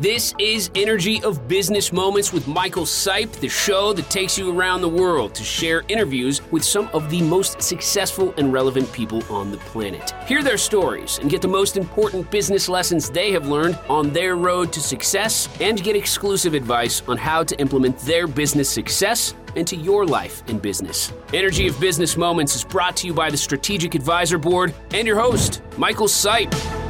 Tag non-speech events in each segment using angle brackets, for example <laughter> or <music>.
This is Energy of Business Moments with Michael Sipe, the show that takes you around the world to share interviews with some of the most successful and relevant people on the planet. Hear their stories and get the most important business lessons they have learned on their road to success and get exclusive advice on how to implement their business success into your life and business. Energy of Business Moments is brought to you by the Strategic Advisor Board and your host, Michael Sipe.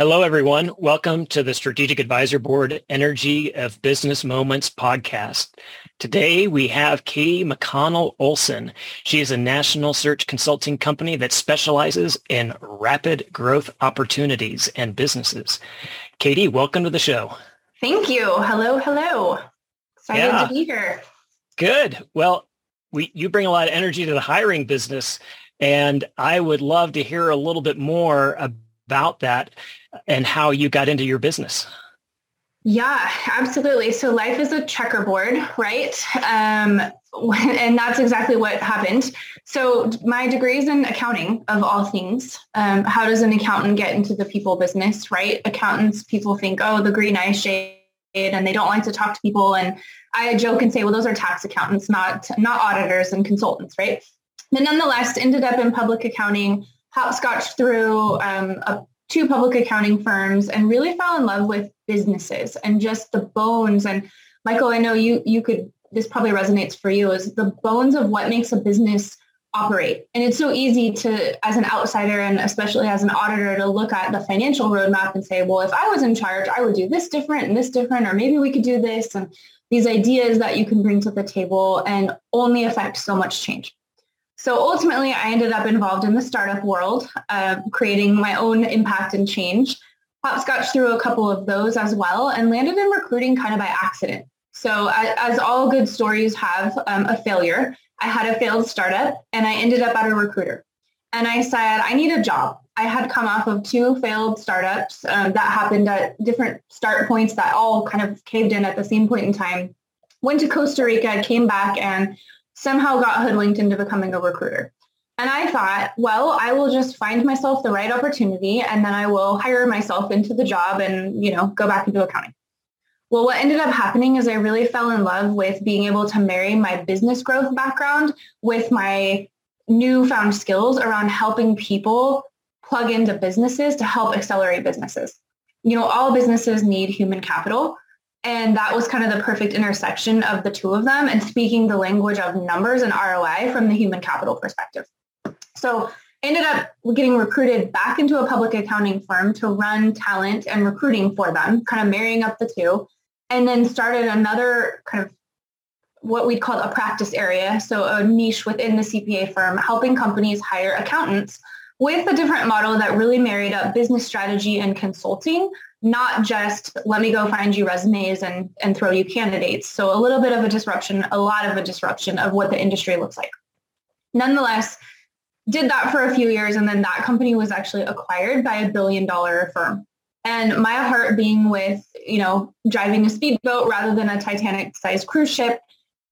Hello, everyone. Welcome to the Strategic Advisor Board Energy of Business Moments podcast. Today, we have Katie McConnell Olson. She is a national search consulting company that specializes in rapid growth opportunities and businesses. Katie, welcome to the show. Thank you. Hello, hello. Excited yeah. to be here. Good. Well, we you bring a lot of energy to the hiring business, and I would love to hear a little bit more about that and how you got into your business. Yeah, absolutely. So life is a checkerboard, right? Um, <laughs> and that's exactly what happened. So my degree is in accounting of all things. Um, how does an accountant get into the people business, right? Accountants, people think, oh, the green eye shade and they don't like to talk to people. And I joke and say, well, those are tax accountants, not, not auditors and consultants, right? But nonetheless, ended up in public accounting, hopscotch through um, a two public accounting firms and really fell in love with businesses and just the bones. And Michael, I know you you could this probably resonates for you is the bones of what makes a business operate. And it's so easy to, as an outsider and especially as an auditor, to look at the financial roadmap and say, well, if I was in charge, I would do this different and this different, or maybe we could do this. And these ideas that you can bring to the table and only affect so much change. So ultimately, I ended up involved in the startup world, uh, creating my own impact and change. Hopscotch through a couple of those as well and landed in recruiting kind of by accident. So as all good stories have um, a failure, I had a failed startup and I ended up at a recruiter. And I said, I need a job. I had come off of two failed startups um, that happened at different start points that all kind of caved in at the same point in time. Went to Costa Rica, came back and somehow got hoodwinked into becoming a recruiter. And I thought, well, I will just find myself the right opportunity and then I will hire myself into the job and, you know, go back into accounting. Well, what ended up happening is I really fell in love with being able to marry my business growth background with my newfound skills around helping people plug into businesses to help accelerate businesses. You know, all businesses need human capital. And that was kind of the perfect intersection of the two of them and speaking the language of numbers and ROI from the human capital perspective. So ended up getting recruited back into a public accounting firm to run talent and recruiting for them, kind of marrying up the two, and then started another kind of what we'd call a practice area, so a niche within the CPA firm, helping companies hire accountants with a different model that really married up business strategy and consulting not just let me go find you resumes and, and throw you candidates. So a little bit of a disruption, a lot of a disruption of what the industry looks like. Nonetheless, did that for a few years and then that company was actually acquired by a billion dollar firm. And my heart being with, you know, driving a speedboat rather than a Titanic sized cruise ship,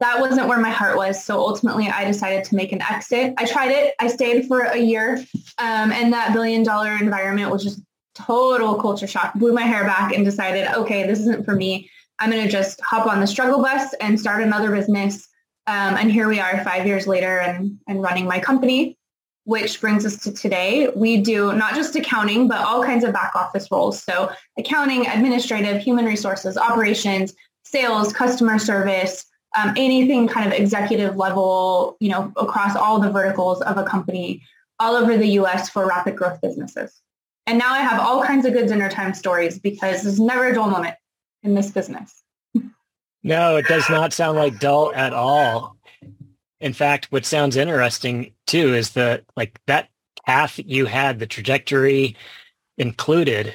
that wasn't where my heart was. So ultimately I decided to make an exit. I tried it. I stayed for a year um, and that billion dollar environment was just total culture shock, blew my hair back and decided, okay, this isn't for me. I'm going to just hop on the struggle bus and start another business. Um, and here we are five years later and, and running my company, which brings us to today. We do not just accounting, but all kinds of back office roles. So accounting, administrative, human resources, operations, sales, customer service, um, anything kind of executive level, you know, across all the verticals of a company all over the US for rapid growth businesses. And now I have all kinds of good dinner time stories because there's never a dull moment in this business. no, it does not sound like dull at all. In fact, what sounds interesting too is that like that path you had, the trajectory included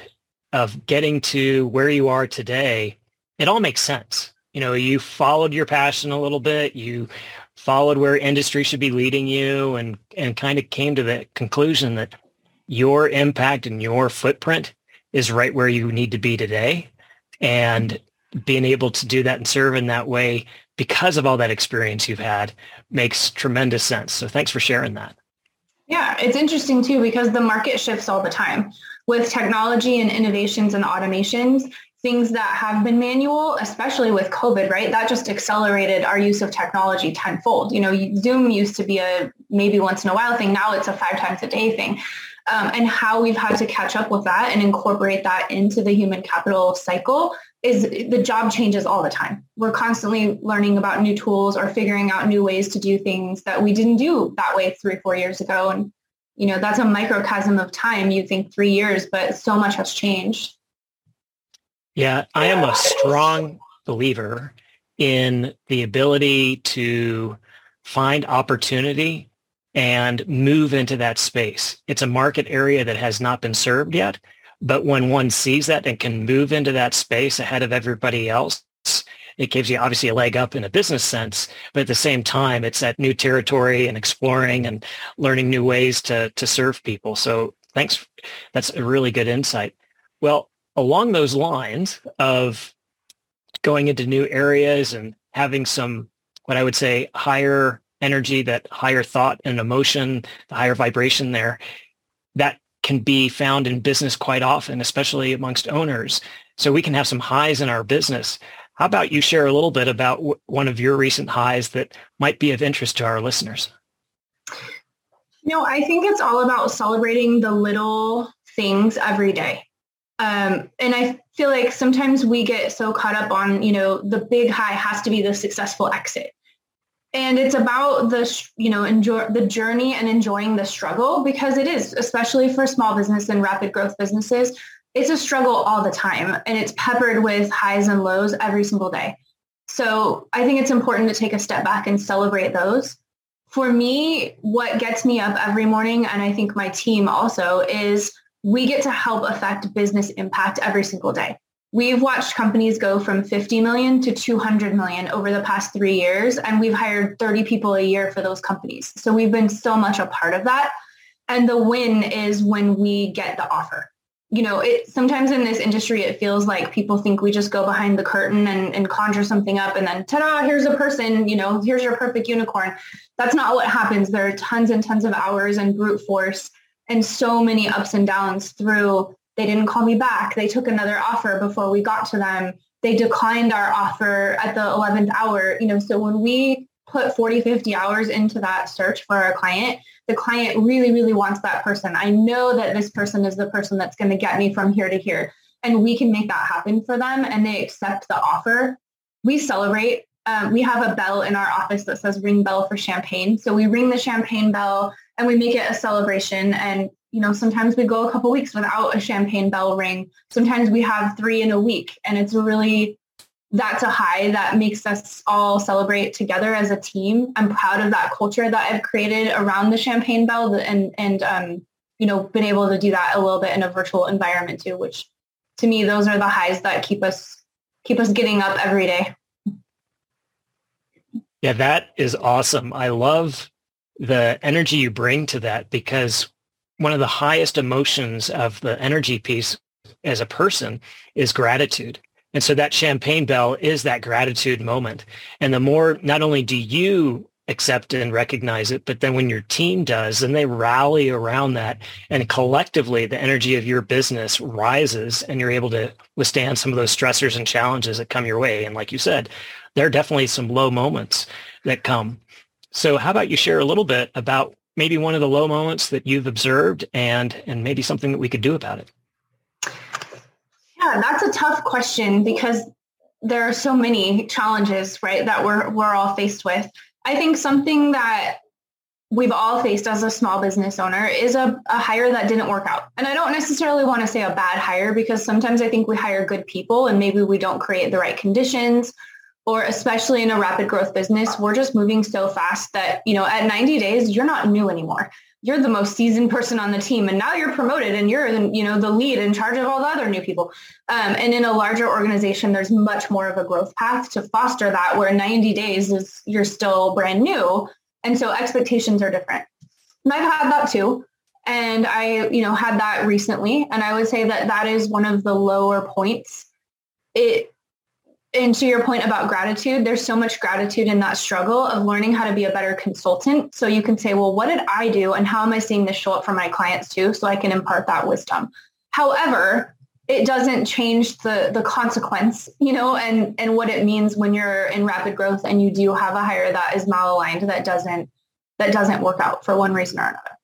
of getting to where you are today, it all makes sense. You know, you followed your passion a little bit. You followed where industry should be leading you and, and kind of came to the conclusion that your impact and your footprint is right where you need to be today. And being able to do that and serve in that way because of all that experience you've had makes tremendous sense. So thanks for sharing that. Yeah, it's interesting too because the market shifts all the time with technology and innovations and automations. Things that have been manual, especially with COVID, right? That just accelerated our use of technology tenfold. You know, Zoom used to be a maybe once in a while thing. Now it's a five times a day thing. Um, and how we've had to catch up with that and incorporate that into the human capital cycle is the job changes all the time. We're constantly learning about new tools or figuring out new ways to do things that we didn't do that way three, four years ago. And, you know, that's a microcosm of time. You think three years, but so much has changed. Yeah, I am a strong believer in the ability to find opportunity and move into that space. It's a market area that has not been served yet. But when one sees that and can move into that space ahead of everybody else, it gives you obviously a leg up in a business sense, but at the same time, it's that new territory and exploring and learning new ways to, to serve people. So thanks. That's a really good insight. Well, along those lines of going into new areas and having some, what I would say, higher energy, that higher thought and emotion, the higher vibration there, that can be found in business quite often, especially amongst owners. So we can have some highs in our business. How about you share a little bit about w- one of your recent highs that might be of interest to our listeners? Know, I think it's all about celebrating the little things every day. Um, and I feel like sometimes we get so caught up on, you know, the big high has to be the successful exit and it's about the you know enjoy the journey and enjoying the struggle because it is especially for small business and rapid growth businesses it's a struggle all the time and it's peppered with highs and lows every single day. So i think it's important to take a step back and celebrate those. For me what gets me up every morning and i think my team also is we get to help affect business impact every single day We've watched companies go from 50 million to 200 million over the past three years, and we've hired 30 people a year for those companies. So we've been so much a part of that. And the win is when we get the offer. You know, it sometimes in this industry, it feels like people think we just go behind the curtain and, and conjure something up and then ta-da, here's a person, you know, here's your perfect unicorn. That's not what happens. There are tons and tons of hours and brute force and so many ups and downs through they didn't call me back. They took another offer before we got to them. They declined our offer at the 11th hour. You know, so when we put 40, 50 hours into that search for our client, the client really, really wants that person. I know that this person is the person that's going to get me from here to here. And we can make that happen for them and they accept the offer. We celebrate. Um, we have a bell in our office that says ring bell for champagne. So we ring the champagne bell and we make it a celebration. And you know, sometimes we go a couple weeks without a champagne bell ring. Sometimes we have three in a week and it's really, that's a high that makes us all celebrate together as a team. I'm proud of that culture that I've created around the champagne bell and, and, um, you know, been able to do that a little bit in a virtual environment too, which to me, those are the highs that keep us, keep us getting up every day. Yeah, that is awesome. I love the energy you bring to that because one of the highest emotions of the energy piece as a person is gratitude. And so that champagne bell is that gratitude moment. And the more, not only do you accept and recognize it, but then when your team does and they rally around that and collectively the energy of your business rises and you're able to withstand some of those stressors and challenges that come your way. And like you said, there are definitely some low moments that come. So how about you share a little bit about maybe one of the low moments that you've observed and and maybe something that we could do about it? Yeah that's a tough question because there are so many challenges right that we're we're all faced with. I think something that we've all faced as a small business owner is a, a hire that didn't work out. And i don't necessarily want to say a bad hire because sometimes i think we hire good people and maybe we don't create the right conditions or especially in a rapid growth business, we're just moving so fast that, you know, at 90 days, you're not new anymore. You're the most seasoned person on the team. And now you're promoted and you're, you know, the lead in charge of all the other new people. Um, and in a larger organization, there's much more of a growth path to foster that where 90 days is you're still brand new. And so expectations are different. And I've had that too. And I, you know, had that recently. And I would say that that is one of the lower points. It and to your point about gratitude, there's so much gratitude in that struggle of learning how to be a better consultant. So you can say, well, what did I do and how am I seeing this show up for my clients too? So I can impart that wisdom. However, it doesn't change the the consequence, you know, and and what it means when you're in rapid growth and you do have a hire that is malaligned that doesn't that doesn't work out for one reason or another.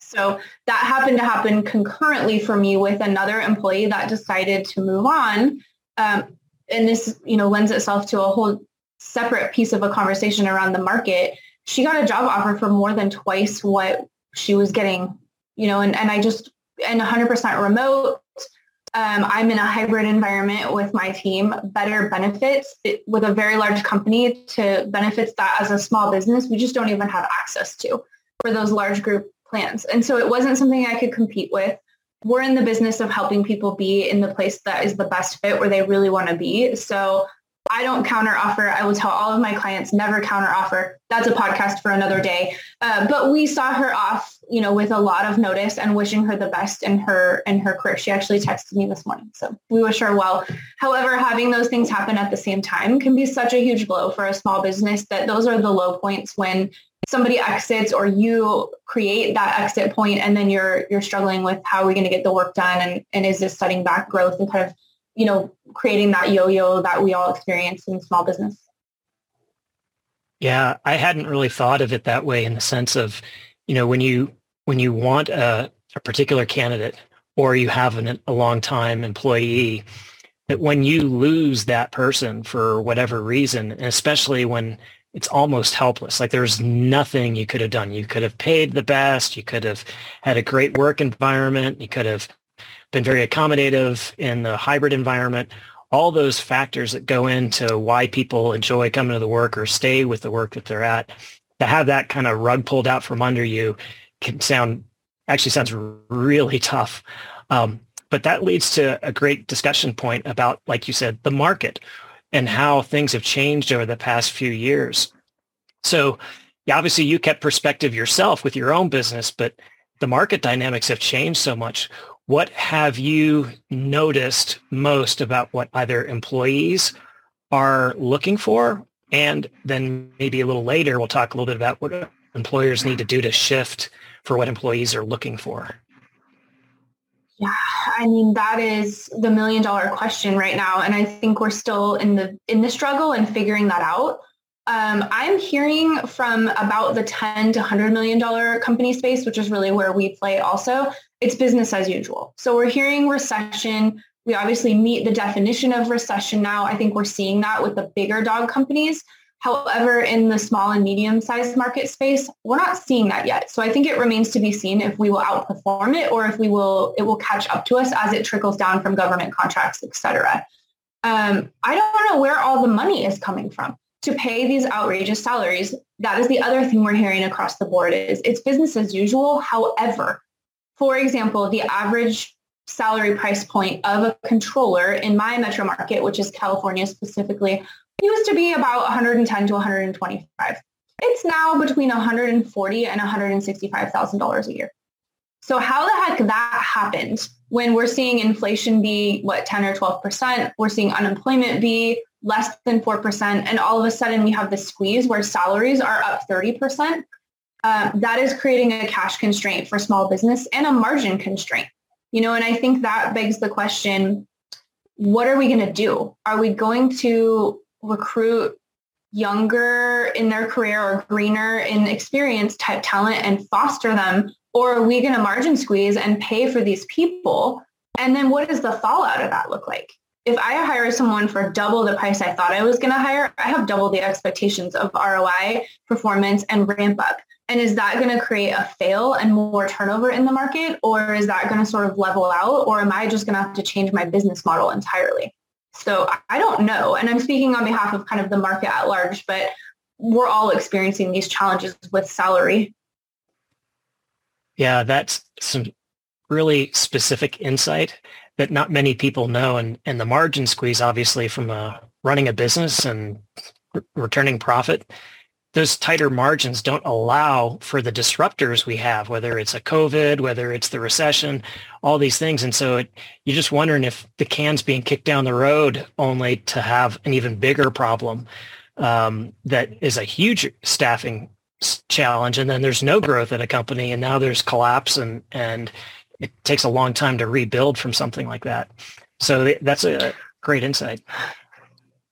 So that happened to happen concurrently for me with another employee that decided to move on. Um, and this, you know, lends itself to a whole separate piece of a conversation around the market. She got a job offer for more than twice what she was getting, you know, and, and I just, and 100% remote. Um, I'm in a hybrid environment with my team, better benefits it, with a very large company to benefits that as a small business, we just don't even have access to for those large group plans. And so it wasn't something I could compete with. We're in the business of helping people be in the place that is the best fit where they really want to be. So I don't counter offer. I will tell all of my clients never counter offer. That's a podcast for another day. Uh, but we saw her off, you know, with a lot of notice and wishing her the best in her in her career. She actually texted me this morning, so we wish her well. However, having those things happen at the same time can be such a huge blow for a small business that those are the low points when somebody exits or you create that exit point and then you're you're struggling with how are we going to get the work done and, and is this setting back growth and kind of you know creating that yo-yo that we all experience in small business? Yeah i hadn't really thought of it that way in the sense of you know when you when you want a, a particular candidate or you have an, a long time employee that when you lose that person for whatever reason and especially when it's almost helpless. Like there's nothing you could have done. You could have paid the best. You could have had a great work environment. You could have been very accommodative in the hybrid environment. All those factors that go into why people enjoy coming to the work or stay with the work that they're at, to have that kind of rug pulled out from under you can sound, actually sounds really tough. Um, but that leads to a great discussion point about, like you said, the market and how things have changed over the past few years. So obviously you kept perspective yourself with your own business, but the market dynamics have changed so much. What have you noticed most about what either employees are looking for? And then maybe a little later, we'll talk a little bit about what employers need to do to shift for what employees are looking for. Yeah, I mean that is the million dollar question right now, and I think we're still in the in the struggle and figuring that out. Um, I'm hearing from about the 10 to 100 million dollar company space, which is really where we play. Also, it's business as usual. So we're hearing recession. We obviously meet the definition of recession now. I think we're seeing that with the bigger dog companies. However, in the small and medium sized market space, we're not seeing that yet. So I think it remains to be seen if we will outperform it or if we will it will catch up to us as it trickles down from government contracts, et cetera. Um, I don't know where all the money is coming from to pay these outrageous salaries. That is the other thing we're hearing across the board is it's business as usual. However, for example, the average salary price point of a controller in my metro market, which is California specifically, used to be about 110 to 125. It's now between 140 and 165,000 dollars a year. So how the heck that happened when we're seeing inflation be what 10 or 12 percent, we're seeing unemployment be less than four percent, and all of a sudden we have this squeeze where salaries are up 30 percent. Uh, that is creating a cash constraint for small business and a margin constraint. You know, and I think that begs the question: What are we going to do? Are we going to recruit younger in their career or greener in experience type talent and foster them? Or are we going to margin squeeze and pay for these people? And then what does the fallout of that look like? If I hire someone for double the price I thought I was going to hire, I have double the expectations of ROI, performance, and ramp up. And is that going to create a fail and more turnover in the market? Or is that going to sort of level out? Or am I just going to have to change my business model entirely? So I don't know. And I'm speaking on behalf of kind of the market at large, but we're all experiencing these challenges with salary. Yeah, that's some really specific insight that not many people know. And, and the margin squeeze, obviously, from uh, running a business and re- returning profit those tighter margins don't allow for the disruptors we have, whether it's a COVID, whether it's the recession, all these things. And so it, you're just wondering if the can's being kicked down the road only to have an even bigger problem um, that is a huge staffing challenge. And then there's no growth at a company and now there's collapse and, and it takes a long time to rebuild from something like that. So that's a great insight.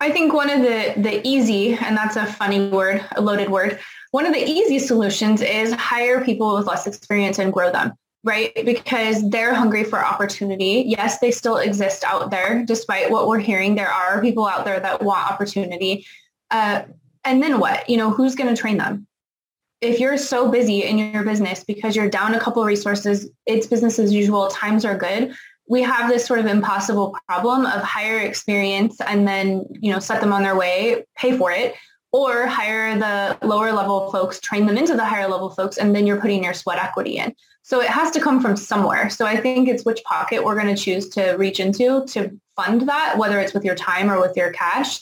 I think one of the the easy, and that's a funny word, a loaded word. One of the easy solutions is hire people with less experience and grow them, right? Because they're hungry for opportunity. Yes, they still exist out there, despite what we're hearing. There are people out there that want opportunity. Uh, and then what? You know, who's going to train them? If you're so busy in your business because you're down a couple resources, it's business as usual, times are good we have this sort of impossible problem of hire experience and then, you know, set them on their way, pay for it, or hire the lower level folks, train them into the higher level folks, and then you're putting your sweat equity in. So it has to come from somewhere. So I think it's which pocket we're going to choose to reach into to fund that, whether it's with your time or with your cash.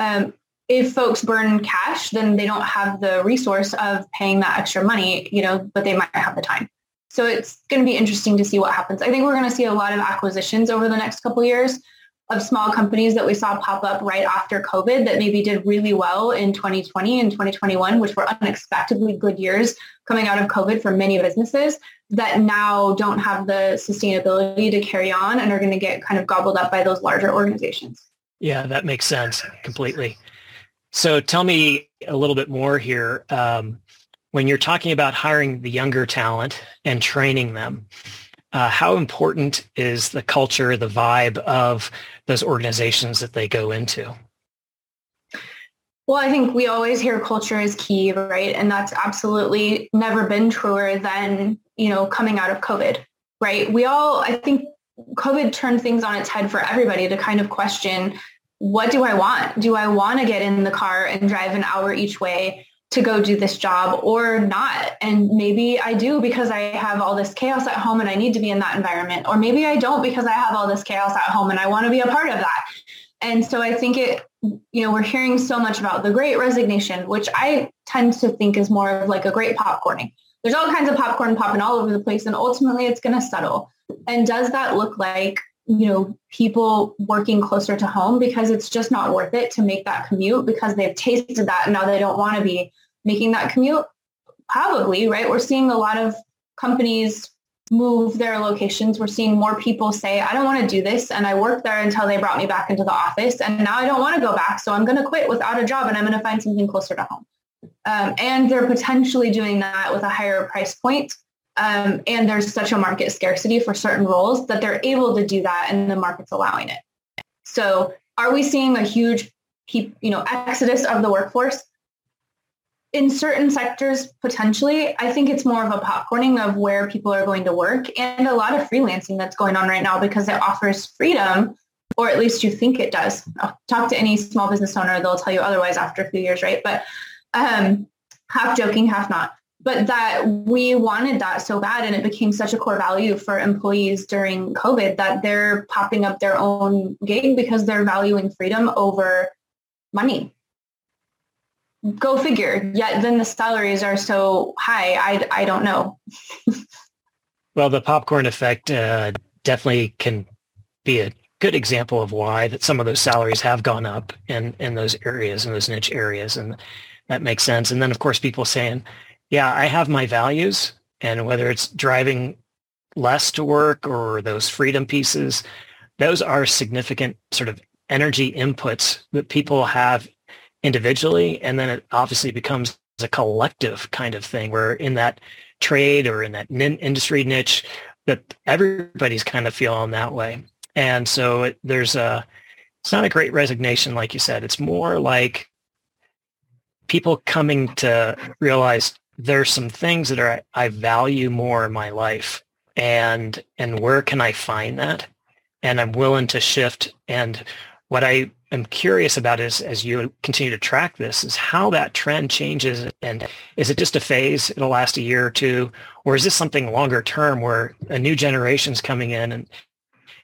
Um, if folks burn cash, then they don't have the resource of paying that extra money, you know, but they might have the time. So it's going to be interesting to see what happens. I think we're going to see a lot of acquisitions over the next couple of years of small companies that we saw pop up right after COVID that maybe did really well in 2020 and 2021, which were unexpectedly good years coming out of COVID for many businesses that now don't have the sustainability to carry on and are going to get kind of gobbled up by those larger organizations. Yeah, that makes sense completely. So tell me a little bit more here. Um, when you're talking about hiring the younger talent and training them, uh, how important is the culture, the vibe of those organizations that they go into? Well, I think we always hear culture is key, right? And that's absolutely never been truer than, you know, coming out of COVID, right? We all, I think COVID turned things on its head for everybody to kind of question, what do I want? Do I want to get in the car and drive an hour each way? To go do this job or not. And maybe I do because I have all this chaos at home and I need to be in that environment. Or maybe I don't because I have all this chaos at home and I want to be a part of that. And so I think it, you know, we're hearing so much about the great resignation, which I tend to think is more of like a great popcorning. There's all kinds of popcorn popping all over the place and ultimately it's going to settle. And does that look like you know, people working closer to home because it's just not worth it to make that commute because they've tasted that and now they don't want to be making that commute? Probably, right? We're seeing a lot of companies move their locations. We're seeing more people say, I don't want to do this. And I worked there until they brought me back into the office. And now I don't want to go back. So I'm going to quit without a job and I'm going to find something closer to home. Um, and they're potentially doing that with a higher price point. Um, and there's such a market scarcity for certain roles that they're able to do that and the market's allowing it. So are we seeing a huge, you know, exodus of the workforce? In certain sectors, potentially, I think it's more of a popcorning of where people are going to work and a lot of freelancing that's going on right now because it offers freedom, or at least you think it does. Talk to any small business owner, they'll tell you otherwise after a few years, right? But um, half joking, half not. But that we wanted that so bad and it became such a core value for employees during COVID that they're popping up their own gig because they're valuing freedom over money go figure. Yet then the salaries are so high. I, I don't know. <laughs> well, the popcorn effect uh, definitely can be a good example of why that some of those salaries have gone up in, in those areas, in those niche areas. And that makes sense. And then, of course, people saying, yeah, I have my values. And whether it's driving less to work or those freedom pieces, those are significant sort of energy inputs that people have individually, and then it obviously becomes a collective kind of thing where in that trade or in that industry niche that everybody's kind of feeling that way. And so it, there's a, it's not a great resignation, like you said. It's more like people coming to realize there's some things that are I value more in my life, and and where can I find that? And I'm willing to shift. And what I am curious about is as you continue to track this is how that trend changes and is it just a phase it'll last a year or two or is this something longer term where a new generation's coming in and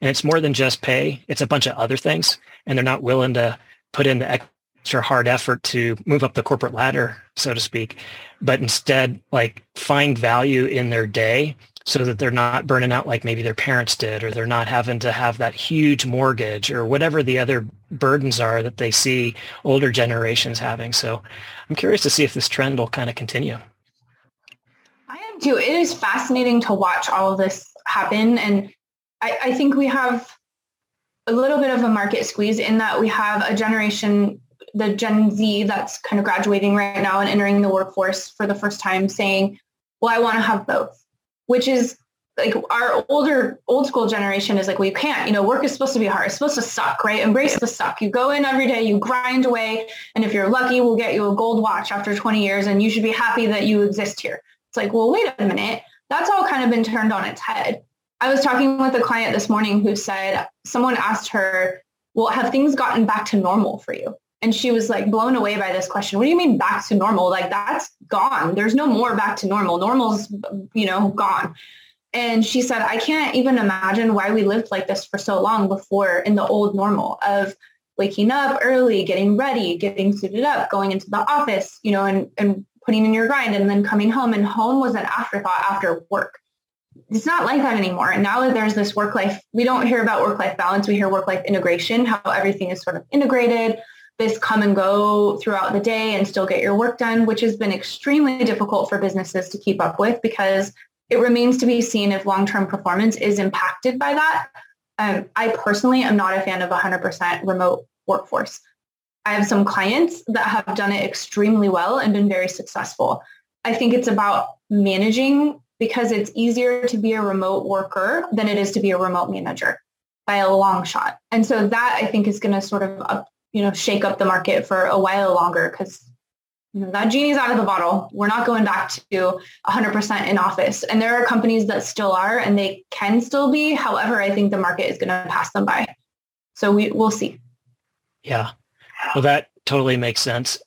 and it's more than just pay it's a bunch of other things and they're not willing to put in the extra hard effort to move up the corporate ladder, so to speak, but instead like find value in their day so that they're not burning out like maybe their parents did, or they're not having to have that huge mortgage or whatever the other burdens are that they see older generations having. So I'm curious to see if this trend will kind of continue. I am too. It is fascinating to watch all of this happen. And I, I think we have a little bit of a market squeeze in that we have a generation the Gen Z that's kind of graduating right now and entering the workforce for the first time saying, well, I want to have both which is like our older old school generation is like well you can't you know work is supposed to be hard it's supposed to suck right embrace the suck you go in every day you grind away and if you're lucky we'll get you a gold watch after 20 years and you should be happy that you exist here it's like well wait a minute that's all kind of been turned on its head i was talking with a client this morning who said someone asked her well have things gotten back to normal for you and she was like blown away by this question. What do you mean back to normal? Like that's gone. There's no more back to normal. Normal's, you know, gone. And she said, I can't even imagine why we lived like this for so long before in the old normal of waking up early, getting ready, getting suited up, going into the office, you know, and, and putting in your grind and then coming home. And home was an afterthought after work. It's not like that anymore. And now there's this work life, we don't hear about work life balance. We hear work life integration, how everything is sort of integrated this come and go throughout the day and still get your work done, which has been extremely difficult for businesses to keep up with because it remains to be seen if long-term performance is impacted by that. Um, I personally am not a fan of 100% remote workforce. I have some clients that have done it extremely well and been very successful. I think it's about managing because it's easier to be a remote worker than it is to be a remote manager by a long shot. And so that I think is going to sort of up, you know, shake up the market for a while longer because that genie's out of the bottle. We're not going back to 100% in office. And there are companies that still are and they can still be. However, I think the market is going to pass them by. So we, we'll see. Yeah. Well, that totally makes sense.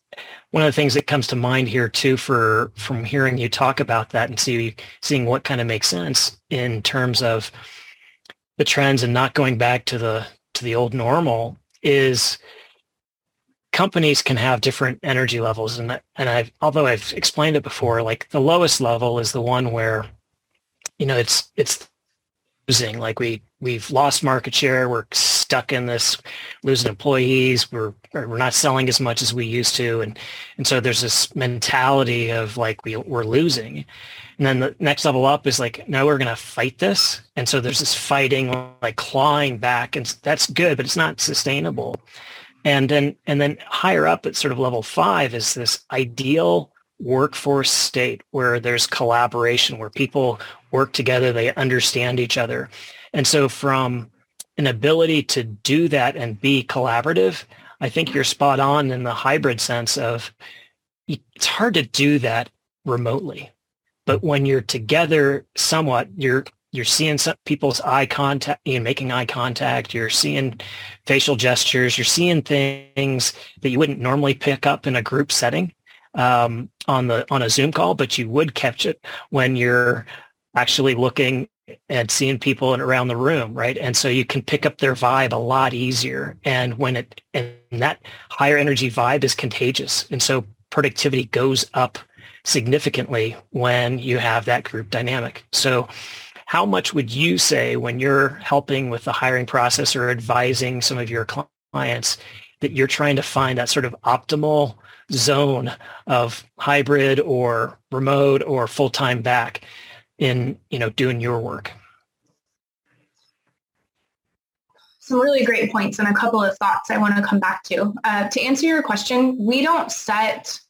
One of the things that comes to mind here too for from hearing you talk about that and see seeing what kind of makes sense in terms of the trends and not going back to the to the old normal is companies can have different energy levels and and I've although I've explained it before like the lowest level is the one where you know it's it's losing. Like we we've lost market share we're stuck in this losing employees we're we're not selling as much as we used to and and so there's this mentality of like we we're losing. And then the next level up is like now we're going to fight this and so there's this fighting like clawing back and that's good but it's not sustainable and then and then higher up at sort of level five is this ideal workforce state where there's collaboration, where people work together, they understand each other. And so from an ability to do that and be collaborative, I think you're spot on in the hybrid sense of it's hard to do that remotely. But when you're together somewhat, you're you're seeing some people's eye contact, you know, making eye contact. You're seeing facial gestures. You're seeing things that you wouldn't normally pick up in a group setting um, on the on a Zoom call, but you would catch it when you're actually looking and seeing people around the room, right? And so you can pick up their vibe a lot easier. And when it and that higher energy vibe is contagious, and so productivity goes up significantly when you have that group dynamic. So how much would you say when you're helping with the hiring process or advising some of your clients that you're trying to find that sort of optimal zone of hybrid or remote or full-time back in, you know, doing your work? some really great points and a couple of thoughts I want to come back to. Uh, to answer your question, we don't set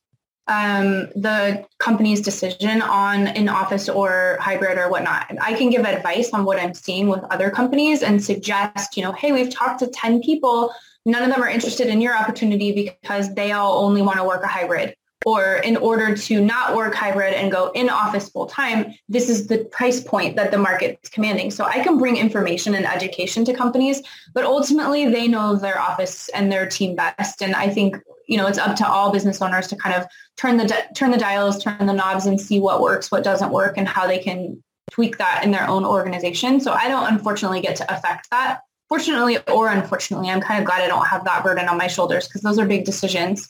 um, the company's decision on in office or hybrid or whatnot. I can give advice on what I'm seeing with other companies and suggest, you know, hey, we've talked to 10 people. None of them are interested in your opportunity because they all only want to work a hybrid or in order to not work hybrid and go in office full time, this is the price point that the market is commanding. So I can bring information and education to companies, but ultimately they know their office and their team best. And I think, you know, it's up to all business owners to kind of turn the, turn the dials, turn the knobs and see what works, what doesn't work and how they can tweak that in their own organization. So I don't unfortunately get to affect that fortunately or unfortunately, I'm kind of glad I don't have that burden on my shoulders because those are big decisions.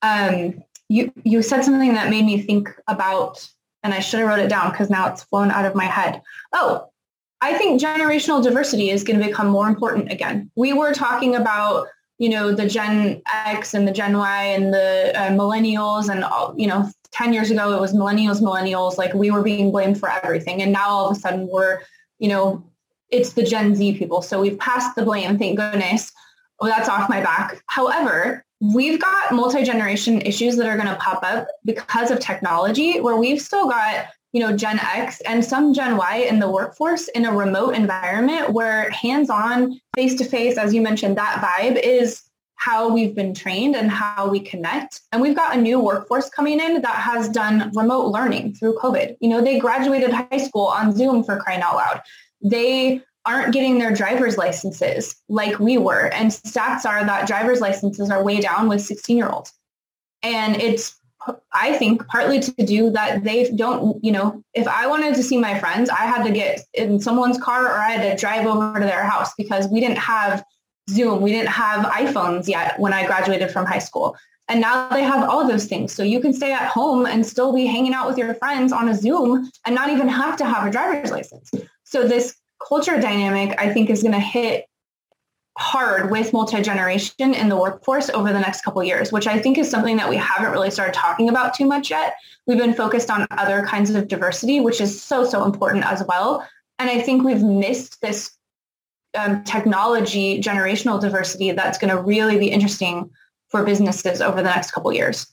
Um, you you said something that made me think about, and I should have wrote it down because now it's flown out of my head. Oh, I think generational diversity is going to become more important again. We were talking about you know the Gen X and the Gen Y and the uh, millennials and all, you know 10 years ago it was millennials millennials like we were being blamed for everything and now all of a sudden we're you know it's the Gen Z people. So we've passed the blame, thank goodness. oh that's off my back. However, we've got multi-generation issues that are going to pop up because of technology where we've still got you know gen x and some gen y in the workforce in a remote environment where hands-on face-to-face as you mentioned that vibe is how we've been trained and how we connect. And we've got a new workforce coming in that has done remote learning through covid. You know they graduated high school on zoom for crying out loud. They aren't getting their driver's licenses like we were. And stats are that driver's licenses are way down with 16 year olds. And it's, I think, partly to do that they don't, you know, if I wanted to see my friends, I had to get in someone's car or I had to drive over to their house because we didn't have Zoom. We didn't have iPhones yet when I graduated from high school. And now they have all those things. So you can stay at home and still be hanging out with your friends on a Zoom and not even have to have a driver's license. So this culture dynamic, I think, is going to hit hard with multi-generation in the workforce over the next couple years, which I think is something that we haven't really started talking about too much yet. We've been focused on other kinds of diversity, which is so, so important as well. And I think we've missed this um, technology generational diversity that's going to really be interesting for businesses over the next couple years.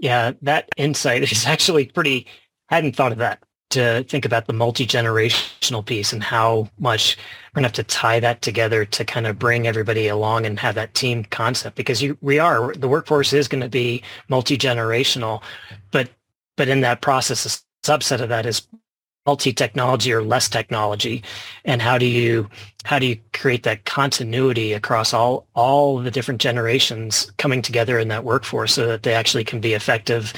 Yeah, that insight is <laughs> actually pretty, hadn't thought of that to think about the multi-generational piece and how much we're going to have to tie that together to kind of bring everybody along and have that team concept. Because you, we are the workforce is going to be multi-generational but but in that process a subset of that is multi-technology or less technology? And how do you how do you create that continuity across all all the different generations coming together in that workforce so that they actually can be effective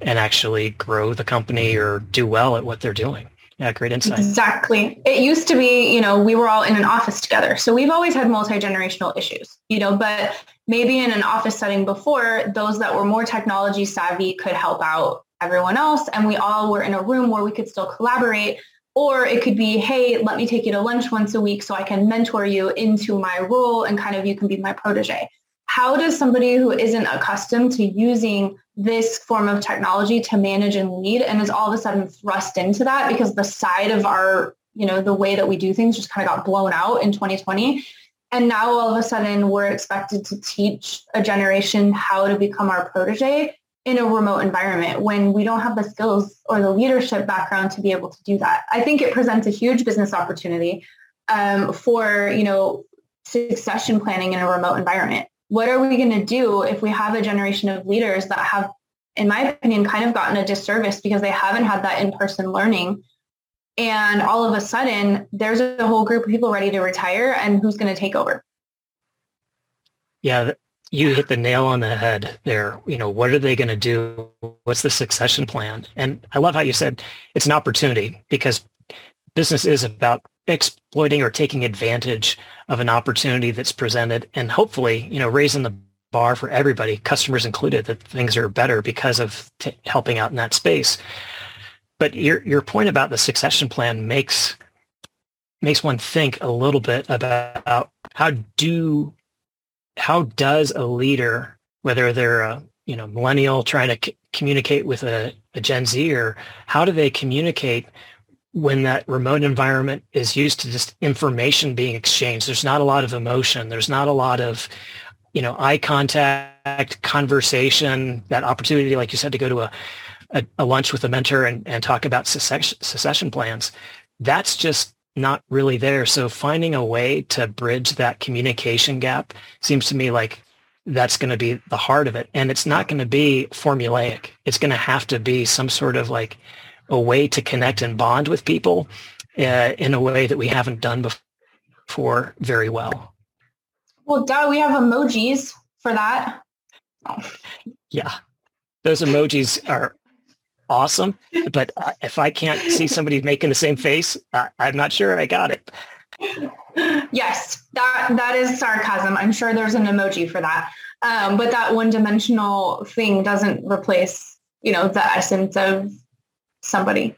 and actually grow the company or do well at what they're doing? Yeah great insight. Exactly. It used to be you know we were all in an office together. So we've always had multi-generational issues you know but maybe in an office setting before those that were more technology savvy could help out everyone else and we all were in a room where we could still collaborate or it could be hey let me take you to lunch once a week so i can mentor you into my role and kind of you can be my protege. How does somebody who isn't accustomed to using this form of technology to manage and lead and is all of a sudden thrust into that because the side of our you know the way that we do things just kind of got blown out in 2020 and now all of a sudden we're expected to teach a generation how to become our protege in a remote environment when we don't have the skills or the leadership background to be able to do that. I think it presents a huge business opportunity um, for, you know, succession planning in a remote environment. What are we going to do if we have a generation of leaders that have, in my opinion, kind of gotten a disservice because they haven't had that in-person learning and all of a sudden there's a whole group of people ready to retire and who's going to take over? Yeah, you hit the nail on the head there. You know, what are they going to do? What's the succession plan? And I love how you said it's an opportunity because business is about exploiting or taking advantage of an opportunity that's presented and hopefully, you know, raising the bar for everybody, customers included, that things are better because of t- helping out in that space. But your your point about the succession plan makes makes one think a little bit about how do how does a leader, whether they're a you know millennial trying to c- communicate with a, a Gen Z, or how do they communicate when that remote environment is used to just information being exchanged? There's not a lot of emotion. There's not a lot of you know eye contact, conversation, that opportunity, like you said, to go to a a, a lunch with a mentor and, and talk about succession, succession plans. That's just not really there. So finding a way to bridge that communication gap seems to me like that's going to be the heart of it. And it's not going to be formulaic. It's going to have to be some sort of like a way to connect and bond with people uh, in a way that we haven't done before very well. Well, duh, we have emojis for that. Yeah. Those emojis are awesome. But uh, if I can't see somebody making the same face, uh, I'm not sure I got it. yes, that that is sarcasm. I'm sure there's an emoji for that. Um, but that one-dimensional thing doesn't replace, you know, the essence of somebody.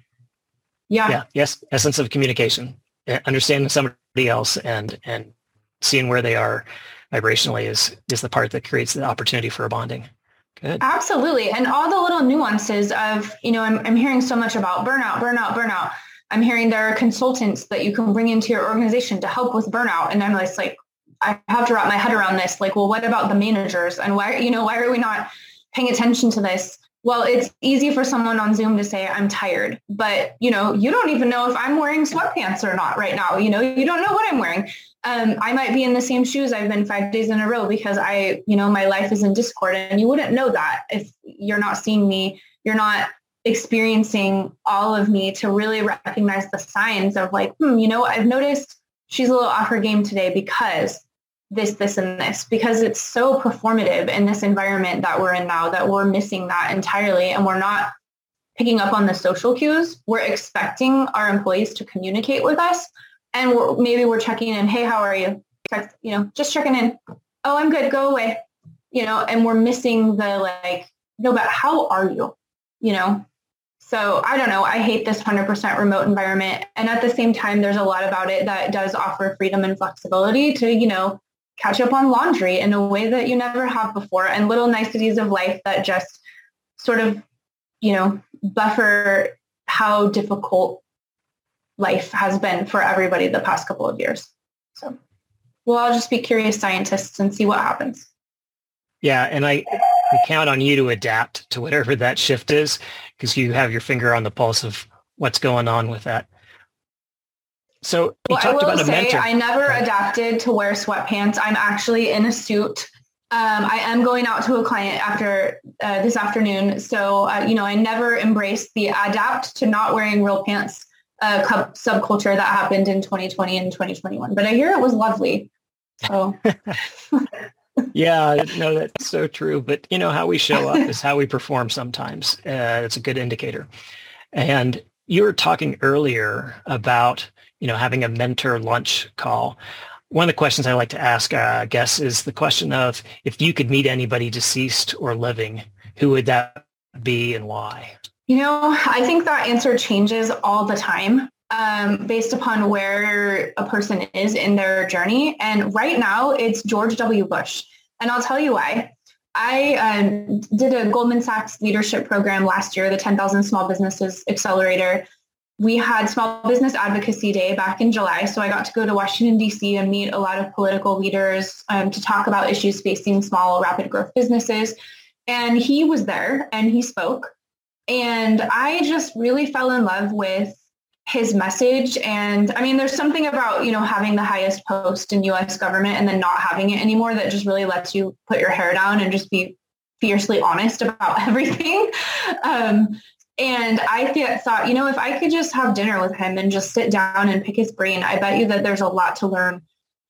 Yeah. Yeah. Yes. Essence of communication. Understanding somebody else and and seeing where they are vibrationally is is the part that creates the opportunity for a bonding. Good. Absolutely. And all the little nuances of, you know, I'm, I'm hearing so much about burnout, burnout, burnout. I'm hearing there are consultants that you can bring into your organization to help with burnout. And I'm just like, I have to wrap my head around this. Like, well, what about the managers? And why, you know, why are we not paying attention to this? Well, it's easy for someone on Zoom to say, I'm tired, but you know, you don't even know if I'm wearing sweatpants or not right now. You know, you don't know what I'm wearing. Um, I might be in the same shoes. I've been five days in a row because I, you know, my life is in discord and you wouldn't know that if you're not seeing me, you're not experiencing all of me to really recognize the signs of like, hmm, you know, I've noticed she's a little off her game today because this, this, and this, because it's so performative in this environment that we're in now that we're missing that entirely and we're not picking up on the social cues. We're expecting our employees to communicate with us and we're, maybe we're checking in, hey, how are you? You know, just checking in. Oh, I'm good. Go away. You know, and we're missing the like, no, but how are you? You know, so I don't know. I hate this 100% remote environment. And at the same time, there's a lot about it that does offer freedom and flexibility to, you know, catch up on laundry in a way that you never have before and little niceties of life that just sort of, you know, buffer how difficult life has been for everybody the past couple of years. So we'll all just be curious scientists and see what happens. Yeah, and I, count on you to adapt to whatever that shift is because you have your finger on the pulse of what's going on with that. So well, I will say I never adapted to wear sweatpants. I'm actually in a suit. Um, I am going out to a client after uh, this afternoon. So, uh, you know, I never embraced the adapt to not wearing real pants uh, subculture that happened in 2020 and 2021. But I hear it was lovely. So. <laughs> yeah, no, that's so true. But you know how we show up is how we perform. Sometimes uh, it's a good indicator. And you were talking earlier about you know having a mentor lunch call. One of the questions I like to ask uh, guests is the question of if you could meet anybody deceased or living, who would that be and why? You know, I think that answer changes all the time um, based upon where a person is in their journey. And right now it's George W. Bush. And I'll tell you why. I um, did a Goldman Sachs leadership program last year, the 10,000 Small Businesses Accelerator. We had Small Business Advocacy Day back in July. So I got to go to Washington, D.C. and meet a lot of political leaders um, to talk about issues facing small, rapid growth businesses. And he was there and he spoke. And I just really fell in love with his message. And I mean, there's something about, you know, having the highest post in US government and then not having it anymore that just really lets you put your hair down and just be fiercely honest about <laughs> everything. Um, and I th- thought, you know, if I could just have dinner with him and just sit down and pick his brain, I bet you that there's a lot to learn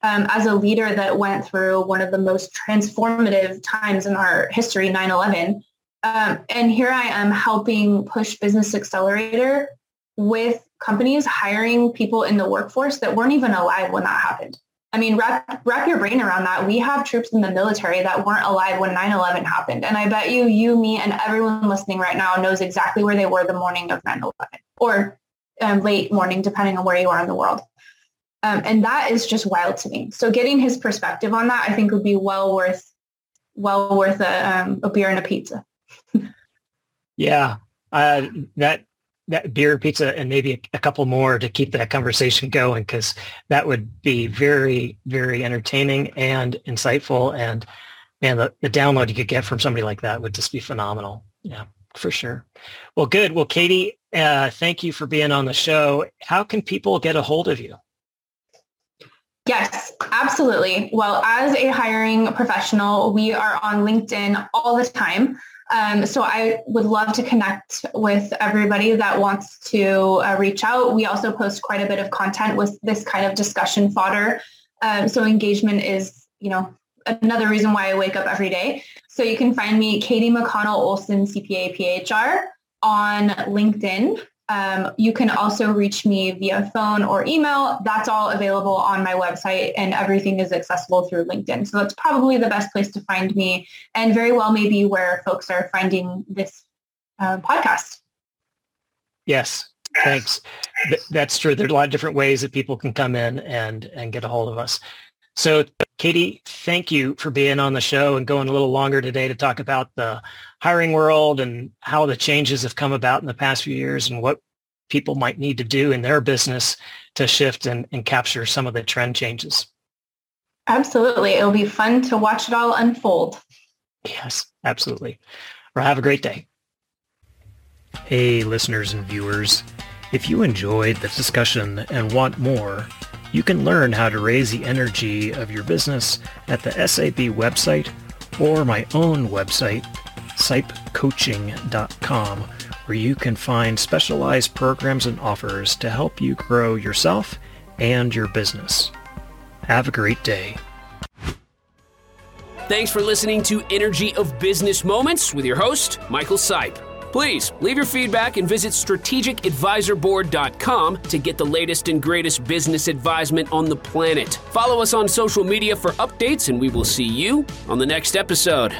um, as a leader that went through one of the most transformative times in our history, 9-11. Um, and here I am helping push Business Accelerator with companies hiring people in the workforce that weren't even alive when that happened. I mean, wrap, wrap your brain around that. We have troops in the military that weren't alive when 9-11 happened. And I bet you, you, me, and everyone listening right now knows exactly where they were the morning of 9-11 or um, late morning, depending on where you are in the world. Um, and that is just wild to me. So getting his perspective on that, I think would be well worth, well worth a, um, a beer and a pizza. Yeah, uh, that that beer, pizza, and maybe a, couple more to keep that conversation going because that would be very, very entertaining and insightful. And man, the, the download you could get from somebody like that would just be phenomenal. Yeah, for sure. Well, good. Well, Katie, uh, thank you for being on the show. How can people get a hold of you? Yes, absolutely. Well, as a hiring professional, we are on LinkedIn all the time. Um, so I would love to connect with everybody that wants to uh, reach out. We also post quite a bit of content with this kind of discussion fodder. Um, so engagement is, you know, another reason why I wake up every day. So you can find me Katie McConnell Olson CPA PHR on LinkedIn. Um, you can also reach me via phone or email. That's all available on my website and everything is accessible through LinkedIn. So that's probably the best place to find me and very well maybe where folks are finding this uh, podcast. Yes, thanks. Th- that's true. There's a lot of different ways that people can come in and, and get a hold of us. So Katie, thank you for being on the show and going a little longer today to talk about the hiring world and how the changes have come about in the past few years and what people might need to do in their business to shift and, and capture some of the trend changes. Absolutely. It'll be fun to watch it all unfold. Yes, absolutely. Well, have a great day. Hey, listeners and viewers. If you enjoyed the discussion and want more, you can learn how to raise the energy of your business at the SAB website or my own website, sipecoaching.com, where you can find specialized programs and offers to help you grow yourself and your business. Have a great day. Thanks for listening to Energy of Business Moments with your host, Michael Sipe. Please leave your feedback and visit strategicadvisorboard.com to get the latest and greatest business advisement on the planet. Follow us on social media for updates, and we will see you on the next episode.